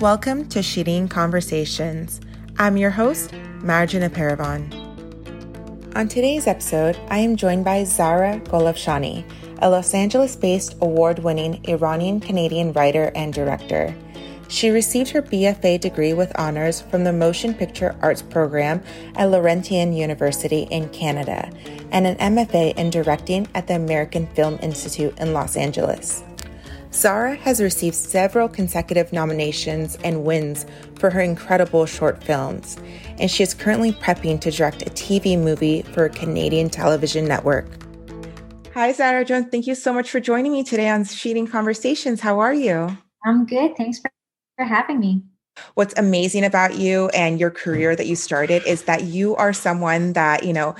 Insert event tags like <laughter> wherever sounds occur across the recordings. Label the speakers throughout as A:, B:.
A: Welcome to Shooting Conversations. I'm your host, Marjana Paravan. On today's episode, I am joined by Zara Golafshani, a Los Angeles based award winning Iranian Canadian writer and director. She received her BFA degree with honors from the Motion Picture Arts program at Laurentian University in Canada and an MFA in directing at the American Film Institute in Los Angeles. Zara has received several consecutive nominations and wins for her incredible short films, and she is currently prepping to direct a TV movie for a Canadian television network. Hi, Zara joon. Thank you so much for joining me today on Shooting Conversations. How are you?
B: I'm good. Thanks for, for having me.
A: What's amazing about you and your career that you started is that you are someone that, you know,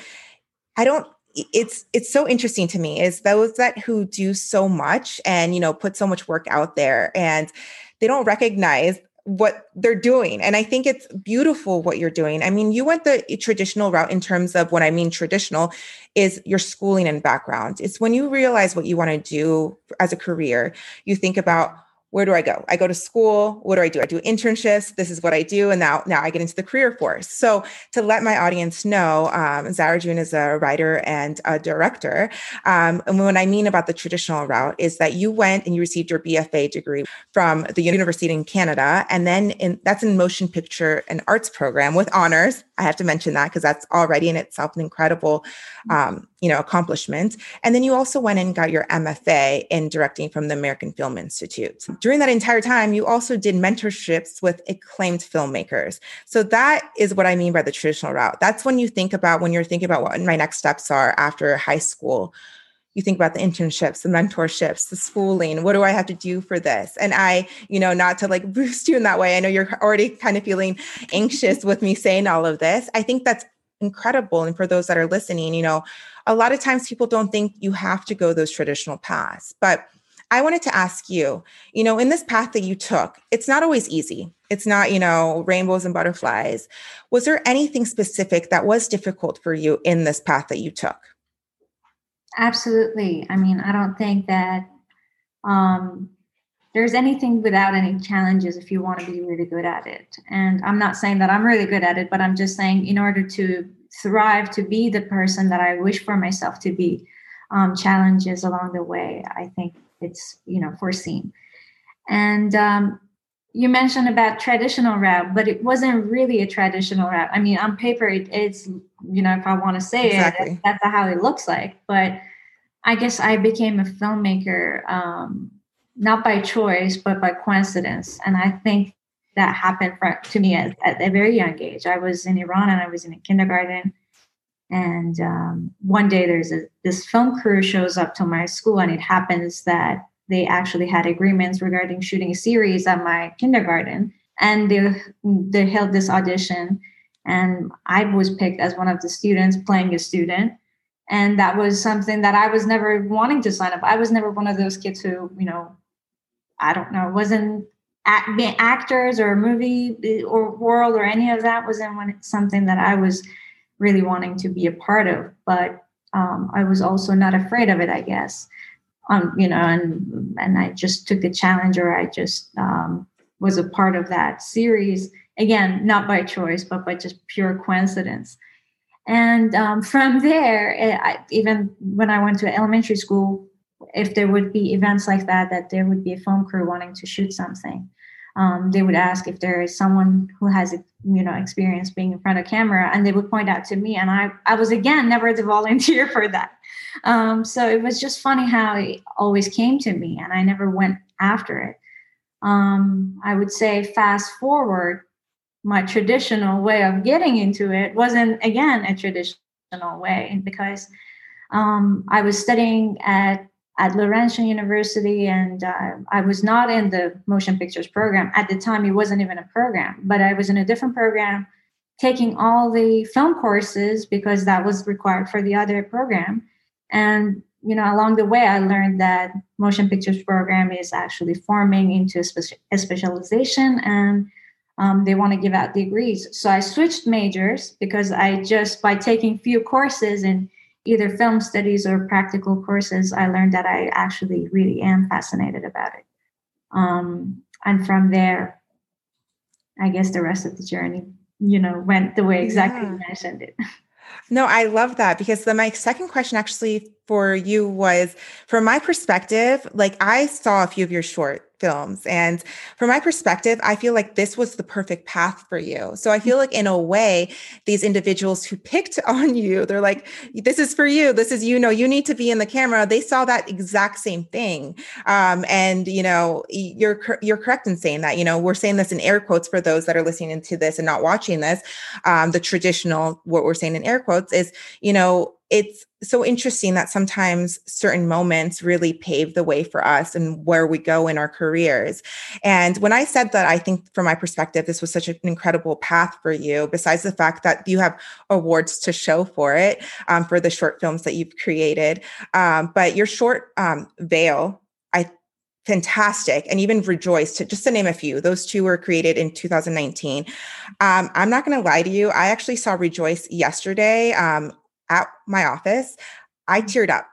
A: I don't it's it's so interesting to me is those that who do so much and you know put so much work out there and they don't recognize what they're doing. And i think it's beautiful what you're doing. I mean you went the traditional route in terms of what i mean traditional is your schooling and background. It's when you realize what you want to do as a career you think about where do I go? I go to school. What do I do? I do internships. This is what I do. And now, now I get into the career force. So to let my audience know, um, Zara joon is a writer and a director. Um, and what I mean about the traditional route is that you went and you received your BFA degree from the university in Canada. And then in, that's in motion picture and arts program with honors. I have to mention that because that's already in itself an incredible, um, you know, accomplishment. And then you also went and got your MFA in directing from the American Film Institute. During that entire time, you also did mentorships with acclaimed filmmakers. So that is what I mean by the traditional route. That's when you think about when you're thinking about what my next steps are after high school you think about the internships, the mentorships, the schooling. What do I have to do for this? And I, you know, not to like <laughs> boost you in that way. I know you're already kind of feeling anxious with me saying all of this. I think that's incredible. And for those that are listening, you know, a lot of times people don't think you have to go those traditional paths. But I wanted to ask you, you know, in this path that you took, it's not always easy. It's not, you know, rainbows and butterflies. Was there anything specific that was difficult for you in this path that you took?
B: Absolutely. I mean, I don't think that um, there's anything without any challenges if you want to be really good at it. And I'm not saying that I'm really good at it, but I'm just saying in order to thrive, to be the person that I wish for myself to be, um, challenges along the way, I think it's, you know, foreseen. And um, you mentioned about traditional route, but it wasn't really a traditional route. I mean, on paper, it, it's, you know, if I want to say exactly. it, that's how it looks like. But I guess I became a filmmaker um, not by choice, but by coincidence. And I think that happened for, to me at, at, a very young age. I was in Iran and I was in a kindergarten. And um, one day there's a, this film crew shows up to my school, and it happens that they actually had agreements regarding shooting a series at my kindergarten. And they, they held this audition, and I was picked as one of the students playing a student and that was something that i was never wanting to sign up i was never one of those kids who you know i don't know wasn't act, actors or movie eh, or world or any of that wasn't something that i was really wanting to be a part of but um, i was also not afraid of it i guess. Um, you know and and i just took the challenge or i just um, was a part of that series. Again not by choice but by just pure coincidence. And um, from there, eh, I, even when I went to elementary school, if there would be events like that, that there would be a film crew wanting to shoot something, um, they would ask if there is someone who has you know experience being in front of camera, and they would point out to me, and I I was again never the <laughs> volunteer for that. Um, so it was just funny how it always came to me, and I never went after it. Um, I would say fast forward my traditional way of getting into it wasn't again a traditional way because um, I was studying at at Laurentian University and uh, I was not in the motion pictures program at the time. It wasn't even a program, but I was in a different program, taking all the film courses because that was required for the other program. And you know, along the way, I learned that motion pictures program is actually forming into a, spe- a specialization and um, they want to give out degrees. So I switched majors because I just, by taking few courses in either film studies or practical courses, I learned that I actually really am fascinated about it. Um, and from there, I guess the rest of the journey, you know, went the way exactly yeah. you mentioned it. <laughs>
A: No, I love that because then my second question actually for you was from my perspective, like I saw a few of your short films. And from my perspective, I feel like this was the perfect path for you. So I feel like, in a way, these individuals who picked <laughs> on you, they're like, this is for you. This is, you know, you need to be in the camera. They saw that exact same thing. Um, and, you know, you're, you're correct in saying that, you know, we're saying this in air quotes for those that are listening to this and not watching this. Um, the traditional, what we're saying in air quotes is, you know, it's so interesting that sometimes certain moments really pave the way for us and where we go in our careers. And when I said that, I think from my perspective, this was such an incredible path for you, besides the fact that you have awards to show for it, um, for the short films that you've created. Um, but your short um, Veil, I fantastic and even rejoice to just to name a few those two were created in 2019 um, i'm not going to lie to you i actually saw rejoice yesterday um, at my office, I mm. teared up.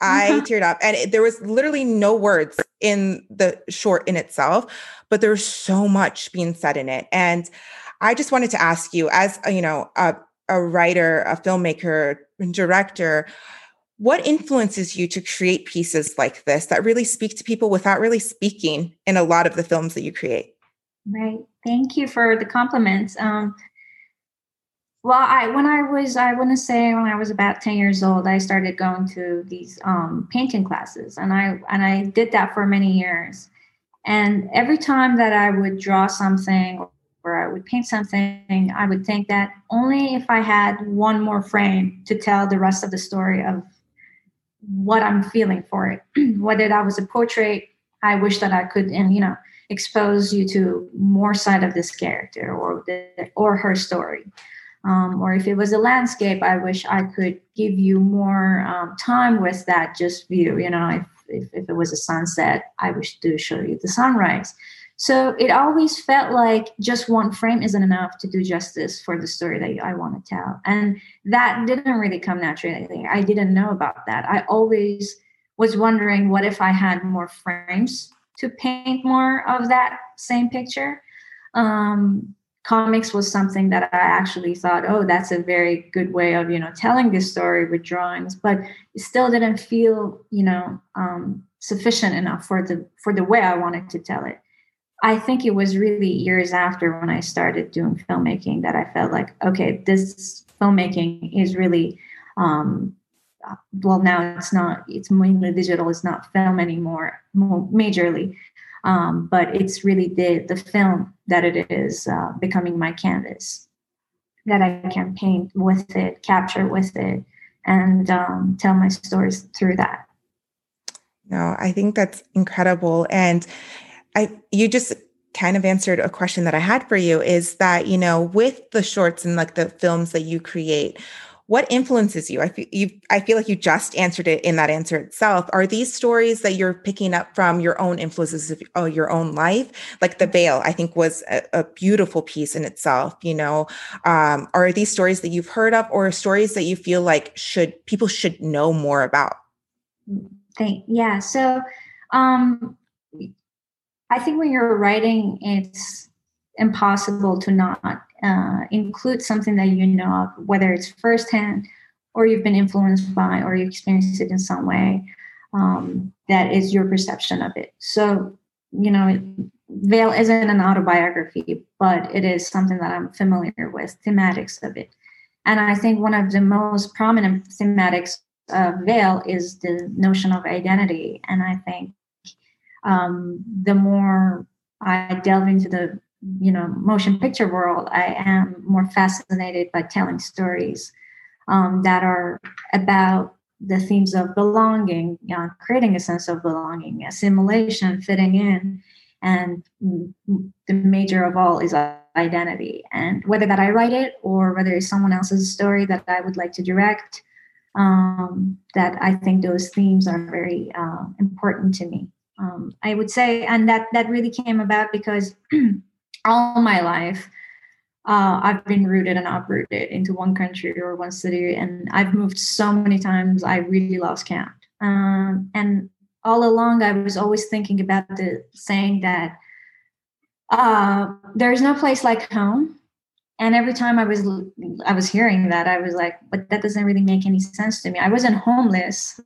A: I <laughs> teared up. And it, there was literally no words in the short in itself, but there's so much being said in it. And I just wanted to ask you, as a, you know, a, a writer, a filmmaker, director, what influences you to create pieces like this that really speak to people without really speaking in a lot of the films that you create?
B: Right. Thank you for the compliments. Um, well, I when I was I want to say when I was about 10 years old, I started going to these um, painting classes and I and I did that for many years. And every time that I would draw something or I would paint something, I would think that only if I had one more frame to tell the rest of the story of what I'm feeling for it, <clears throat> whether that was a portrait, I wish that I could, and you know, expose you to more side of this character or the, or her story um, or if it was a landscape, I wish I could give you more um, time with that just view. You know, if, if, if, it was a sunset, I wish to show you the sunrise. So it always felt like just one frame isn't enough to do justice for the story that I want to tell. And that didn't really come naturally. I didn't know about that. I always was wondering what if I had more frames to paint more of that same picture. Um, comics was something that I actually thought, oh, that's a very good way of, you know, telling this story with drawings, but it still didn't feel, you know, um, sufficient enough for the for the way I wanted to tell it. I think it was really years after when I started doing filmmaking that I felt like, okay, this filmmaking is really um, well now it's not it's mainly digital it's not film anymore more majorly um, but it's really the the film that it is uh, becoming my canvas that I can paint with it, capture with it, and um, tell my stories through that.
A: No, I think that's incredible, and I you just kind of answered a question that I had for you is that you know with the shorts and like the films that you create what influences you? I feel you I feel like you just answered it in that answer itself. Are these stories that you're picking up from your own influences of oh, your own life? Like the veil, I think was a, a beautiful piece in itself. You know, um, are these stories that you've heard of, or stories that you feel like should people should know more about?
B: Thank yeah. So, um, I think when you're writing, it's impossible to not uh, include something that you know of, whether it's firsthand or you've been influenced by or you experienced it in some way um, that is your perception of it. So, you know, Veil isn't an autobiography, but it is something that I'm familiar with, thematics of it. And I think one of the most prominent thematics of Veil is the notion of identity. And I think um, the more I delve into the you know motion picture world i am more fascinated by telling stories um, that are about the themes of belonging you know, creating a sense of belonging assimilation fitting in and the major of all is identity. And whether that i write it or whether it's someone else's story that i would like to direct um, that i think those themes are very uh, important to me. Um, i would say and that that really came about because <clears throat> all my life, uh, I've been rooted and uprooted into one country or one city, and I've moved so many times I really lost count. Um, and all along, I was always thinking about the saying that uh, there's no place like home. And every time i was i was hearing that i was like but that doesn't really make any sense to me. I wasn't homeless.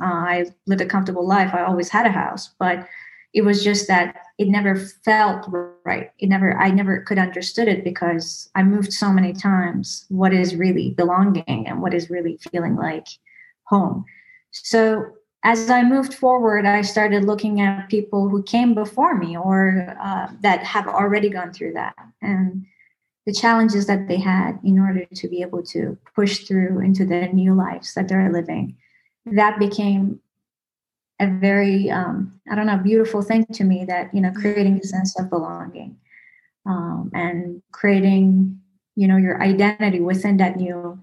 B: Uh, i lived a comfortable life. I always had a house. But it was just that it never felt right it never i never could understood it because i moved so many times what is really belonging and what is really feeling like home so as I moved forward, I started looking at people who came before me or uh, that have already gone through that and the challenges that they had in order to be able to push through into the new lives that they're living. That became a very, um, I don't know, beautiful thing to me that, you know, creating a sense of belonging um, and creating, you know, your identity within that new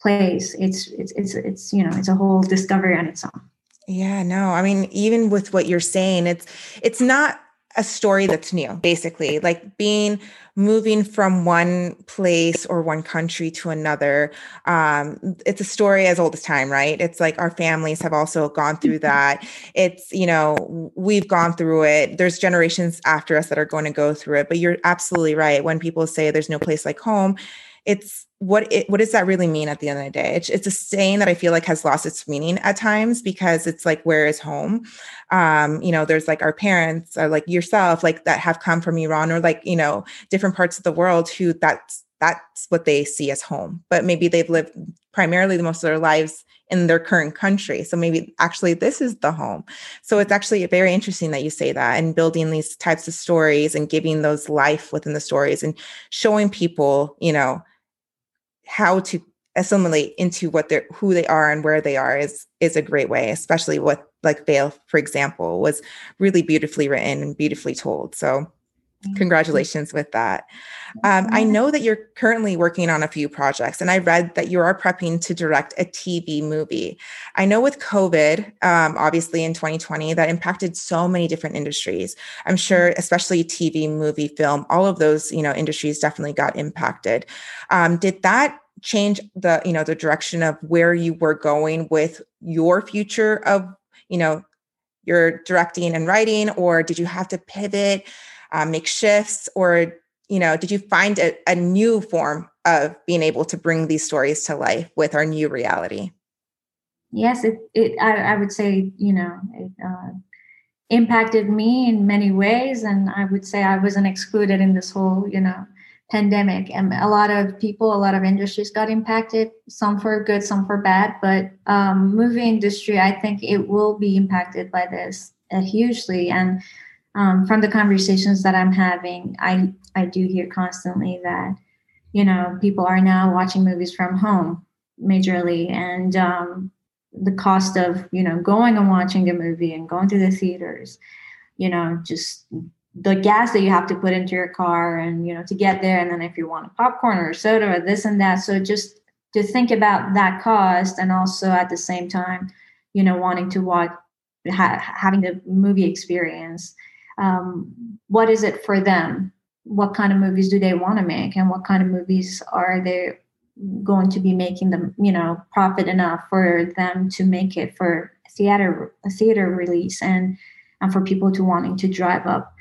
B: place. It's, it's, it's, it's, you know, it's a whole discovery on its own.
A: Yeah, no. I mean, even with what you're saying, it's it's not a story that's new, basically. Like being moving from one place or one country to another. Um, it's a story as old as time, right? It's like our families have also gone through mm-hmm. that. It's, you know, we've gone through it. There's generations after us that are going to go through it. But you're absolutely right. When people say there's no place like home, it's what it, what does that really mean at the end of the day? It's, it's a saying that I feel like has lost its meaning at times because it's like where is home? Um, you know, there's like our parents or like yourself, like that have come from Iran or like you know different parts of the world who that's that's what they see as home, but maybe they've lived primarily the most of their lives in their current country. So maybe actually this is the home. So it's actually very interesting that you say that and building these types of stories and giving those life within the stories and showing people, you know, how to assimilate into what they're who they are and where they are is is a great way especially what like veil for example was really beautifully written and beautifully told. So congratulations with that. Um, i know that you're currently working on a few projects and i read that you are prepping to direct a tv movie. I know with covid um, obviously in 2020 that impacted so many different industries. I'm sure especially tv movie film all of those you know industries definitely got impacted. Um, did that change the you know the direction of where you were going with your future of you know your directing and writing or did you have to pivot um, make shifts or you know did you find a, a new form of being able to bring these stories to life with our new reality?
B: Yes it, it I, I would say you know it uh, impacted me in many ways and i would say i wasn't excluded in this whole you know pandemic and a lot of people a lot of industries got impacted some for good some for bad but um, movie industry i think it will be impacted by this uh, hugely and um, from the conversations that i'm having i i do hear constantly that you know people are now watching movies from home majorly and um, the cost of you know going and watching a movie and going to the theaters you know just the gas that you have to put into your car and you know to get there and then if you want a popcorn or soda or this and that. So just to think about that cost and also at the same time you know wanting to watch ha- having the movie experience um, what is it for them? What kind of movies do they want to make? And what kind of movies are they going to be making them you know profit enough for them to make it for theater a theater release and and for people to wanting to drive up?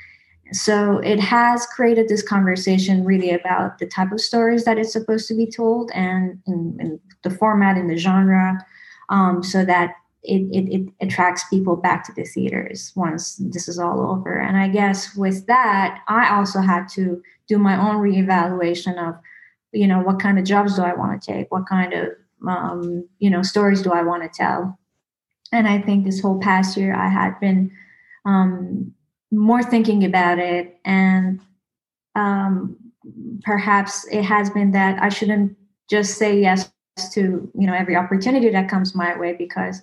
B: So it has created this conversation really about the type of stories that it's supposed to be told and, in the format and the genre um, so that it, it, it, attracts people back to the theaters once this is all over. And i guess with that i also had to do my own reevaluation of you know what kind of jobs do i want to take? What kind of um, you know stories do i want to tell? And i think this whole past year i had been um, more thinking about it. And um, perhaps it has been that i shouldn't just say yes to you know every opportunity that comes my way because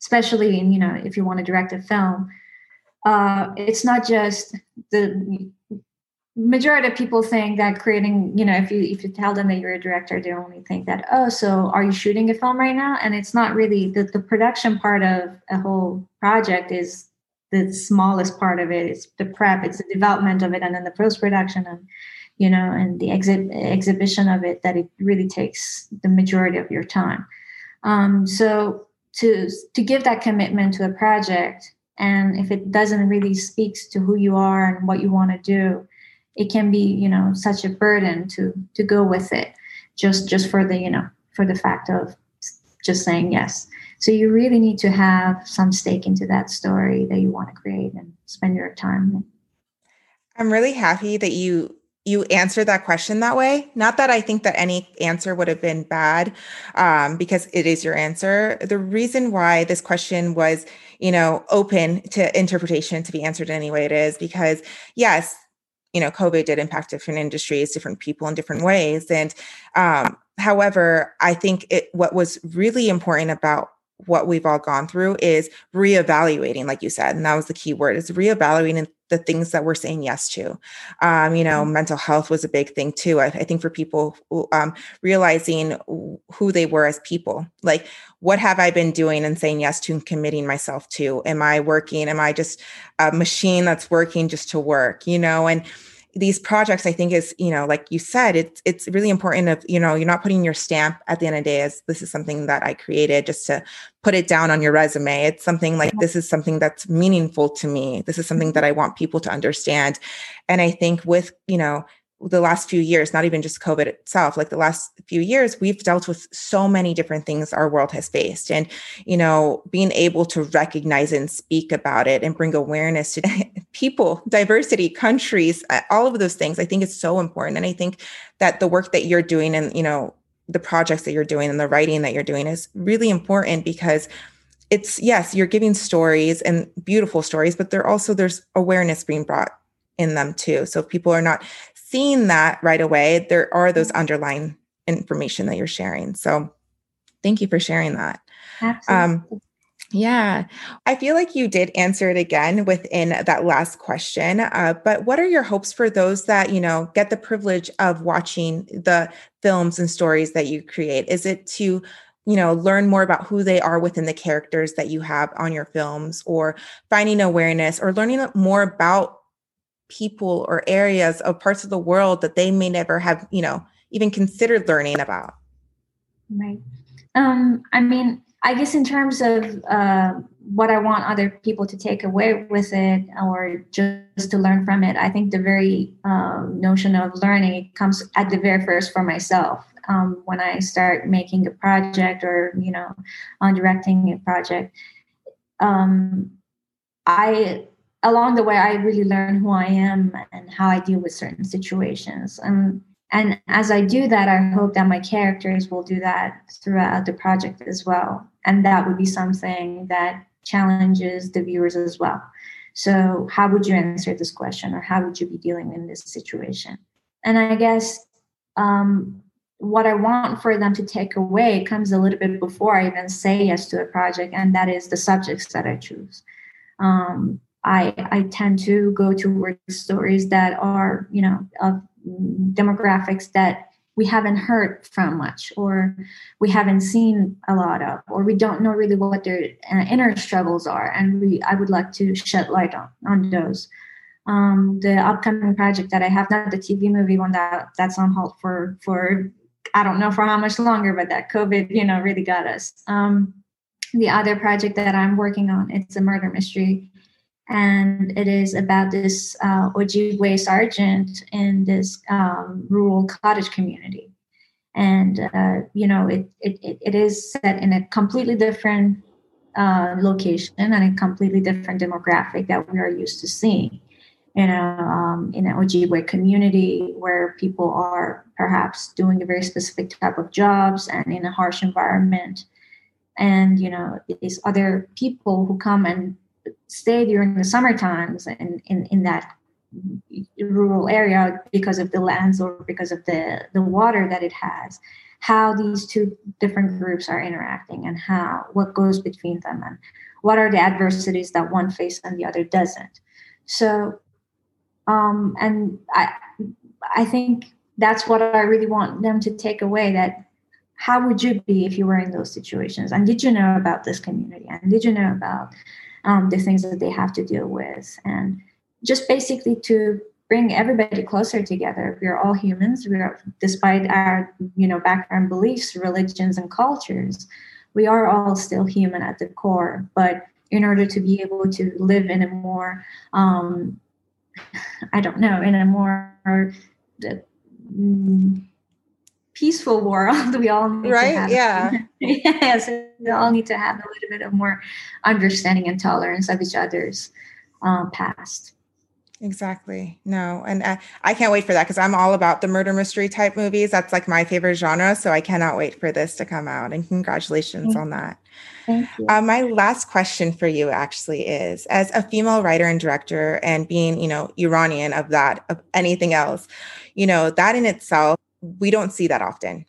B: especially in you know if you want to direct a film uh, it's not just the majority of people think that creating you know if you if you tell them that you're a director they only think that oh so are you shooting a film right now and it's not really the, the production part of a whole project is the smallest part of it. It's the prep, it's the development of it, and then the post production and you know and the exhi- exhibition of it that it really takes the majority of your time. Um, so to to give that commitment to a project, and if it doesn't really speaks to who you are and what you want to do, it can be you know such a burden to to go with it. Just just for the you know for the fact of just saying yes. So you really need to have some stake into that story that you want to create and spend your time
A: i'm really happy that you you answered that question that way. Not that I think that any answer would have been bad, um, because it is your answer. The reason why this question was, you know, open to interpretation to be answered in any way it is, because yes, you know, COVID did impact different industries, different people in different ways. And um, however, I think it what was really important about what we've all gone through is reevaluating, like you said, and that was the key word, is reevaluating the things that we're saying yes to. Um, you know, mm-hmm. mental health was a big thing too. I, I think for people um, realizing who they were as people, like what have I been doing and saying yes to and committing myself to? Am I working? Am I just a machine that's working just to work? You know, and these projects i think is you know like you said it's it's really important of you know you're not putting your stamp at the end of the day as this is something that i created just to put it down on your resume. It's something like this is something that's meaningful to me. This is something that mm-hmm. i want people to understand. And i think with you know the last few years, not even just COVID itself, like the last few years, we've dealt with so many different things our world has faced. And, you know, being able to recognize and speak about it and bring awareness to <laughs> people, diversity, countries, all of those things, I think is so important. And I think that the work that you're doing and, you know, the projects that you're doing and the writing that you're doing is really important because it's yes you're giving stories and beautiful stories but there also there's awareness being brought in them too so if people are not seeing that right away, there are those underlying information that you're sharing. So thank you for sharing that.
B: Absolutely. Um,
A: yeah, I feel like you did answer it again within that last question. Uh, but what are your hopes for those that, you know, get the privilege of watching the films and stories that you create? Is it to, you know, learn more about who they are within the characters that you have on your films or finding awareness or learning more about people or areas of parts of the world that they may never have, you know, even considered learning about?
B: Right. Um, I mean, I guess in terms of uh, what I want other people to take away with it or just to learn from it, I think the very um, notion of learning comes at the very first for myself. Um, when I start making a project or, you know, on directing a project, um, I along the way, I really learn who I am and how I deal with certain situations. And and as I do that, I hope that my characters will do that throughout the project as well. And that would be something that challenges the viewers as well. So, how would you answer this question, or how would you be dealing in this situation? And I guess um, what I want for them to take away comes a little bit before I even say yes to a project, and that is the subjects that I choose. Um, I, I tend to go towards stories that are, you know, of demographics that we haven't heard from much or we haven't seen a lot of or we don't know really what their uh, inner struggles are and we i would like to shed light on, on those. Um, the upcoming project that i have not the tv movie one that that's on hold for for i don't know for how much longer but that covid you know really got us. Um, the other project that i'm working on it's a murder mystery and it is about this uh, Ojibwe sergeant in this um, rural cottage community. And, uh, you know, it, it, it is set in a completely different uh, location and a completely different demographic that we are used to seeing. You know, um, in an Ojibwe community where people are perhaps doing a very specific type of jobs and in a harsh environment. And, you know, these other people who come and stay during the summer times and in, in that rural area because of the lands or because of the, the water that it has how these two different groups are interacting and how what goes between them and what are the adversities that one faces and the other doesn't. So um and i i think that's what i really want them to take away that how would you be if you were in those situations? And did you know about this community? And did you know about um, the things that they have to deal with. And just basically to bring everybody closer together we're all humans. We are despite our you know background beliefs religions and cultures we are all still human at the core. But in order to be able to live in a more um, <sighs> I don't know, in a more mm, peaceful world, <laughs> we all need
A: right?
B: to have
A: yeah. <laughs>
B: yes, we all need to have a little bit of more understanding and tolerance of each other's um, past.
A: Exactly. No, and I, I can't wait for that because I'm all about the murder mystery type movies. That's like my favorite genre. So I cannot wait for this to come out. And congratulations on that. Uh, my last question for you actually is as a female writer and director, and being, you know, Iranian of that, of anything else, you know, that in itself, we don't see that often.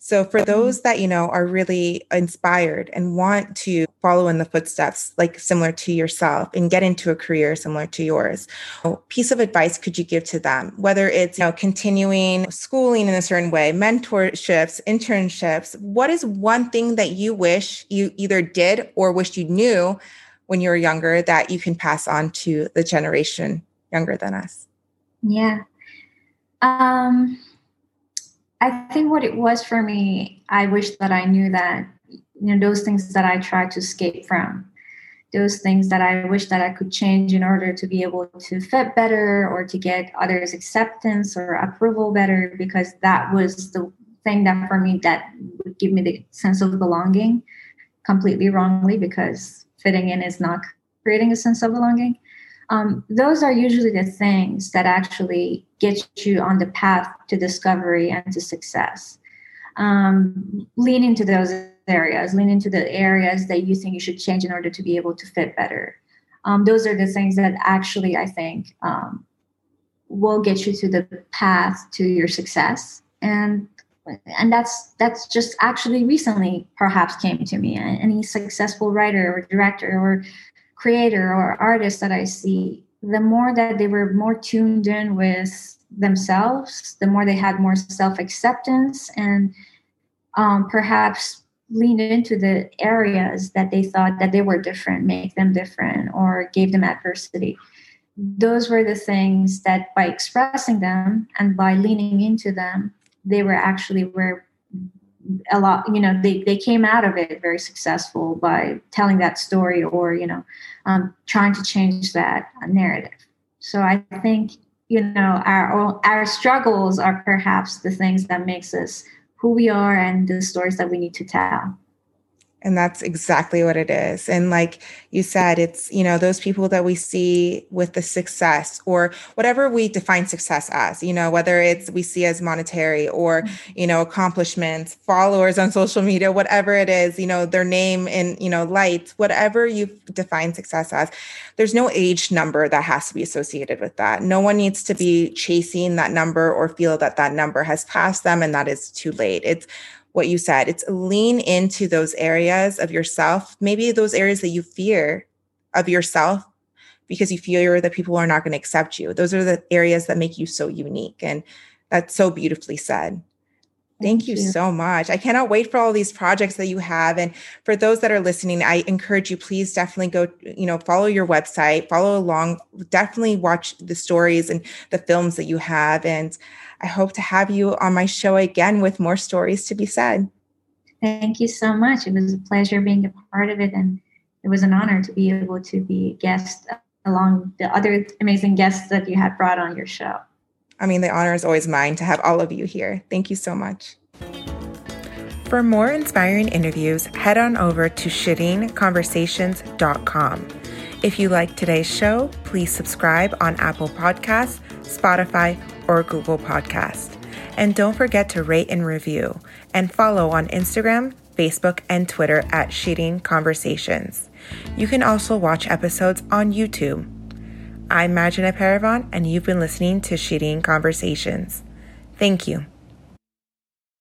A: So for those that, you know, are really inspired and want to follow in the footsteps, like similar to yourself and get into a career similar to yours, what piece of advice could you give to them? Whether it's, you know, continuing schooling in a certain way, mentorships, internships, what is one thing that you wish you either did or wish you knew when you were younger that you can pass on to the generation younger than us?
B: Yeah. Um I think what it was for me, I wish that I knew that, you know, those things that I tried to escape from, those things that I wish that I could change in order to be able to fit better or to get others' acceptance or approval better, because that was the thing that for me that would give me the sense of belonging completely wrongly because fitting in is not creating a sense of belonging um, those are usually the things that actually get you on the path to discovery and to success. Um, lean into those areas, lean into the areas that you think you should change in order to be able to fit better. Um, those are the things that actually I think um, will get you to the path to your success. And and that's that's just actually recently perhaps came to me. Any successful writer or director or creator or artist that I see, the more that they were more tuned in with themselves, the more they had more self acceptance and um, perhaps leaned into the areas that they thought that they were different, make them different, or gave them adversity. Those were the things that by expressing them and by leaning into them, they were actually where a lot you know they, they came out of it very successful by telling that story or you know um, trying to change that narrative. So i think you know our our struggles are perhaps the things that makes us who we are and the stories that we need to tell
A: and that's exactly what it is. And like you said, it's, you know, those people that we see with the success or whatever we define success as, you know, whether it's we see as monetary or, mm-hmm. you know, accomplishments, followers on <laughs> social media, whatever it is, you know, their name in, you know, lights, whatever you define success as, there's no age number that has to be associated with that. No one needs to be chasing that number or feel that that number has passed them and that is too late. It's what you said. It's lean into those areas of yourself, maybe those areas that you fear of yourself because you fear that people are not going to accept you. Those are the areas that make you so unique. And that's so beautifully said. Thank, Thank you, you so much. I cannot wait for all these projects that you have. And for those that are listening, I encourage you, please definitely go, you know, follow your website, follow along, definitely watch the stories and the films that you have. And I hope to have you on my show again with more stories to be said.
B: Thank you so much. It was a pleasure being a part of it. And it was an honor to be able to be a guest along the other amazing guests that you had brought on your show.
A: I mean, the honor is always mine to have all of you here. Thank you so much. For more inspiring interviews, head on over to ShireenConversations.com. If you like today's show, please subscribe on Apple Podcasts, Spotify, or Google Podcast. And don't forget to rate and review and follow on Instagram, Facebook, and Twitter at Shireen Conversations. You can also watch episodes on YouTube. I'm Majina Paravan, and you've been listening to Shireen Conversations. Thank you.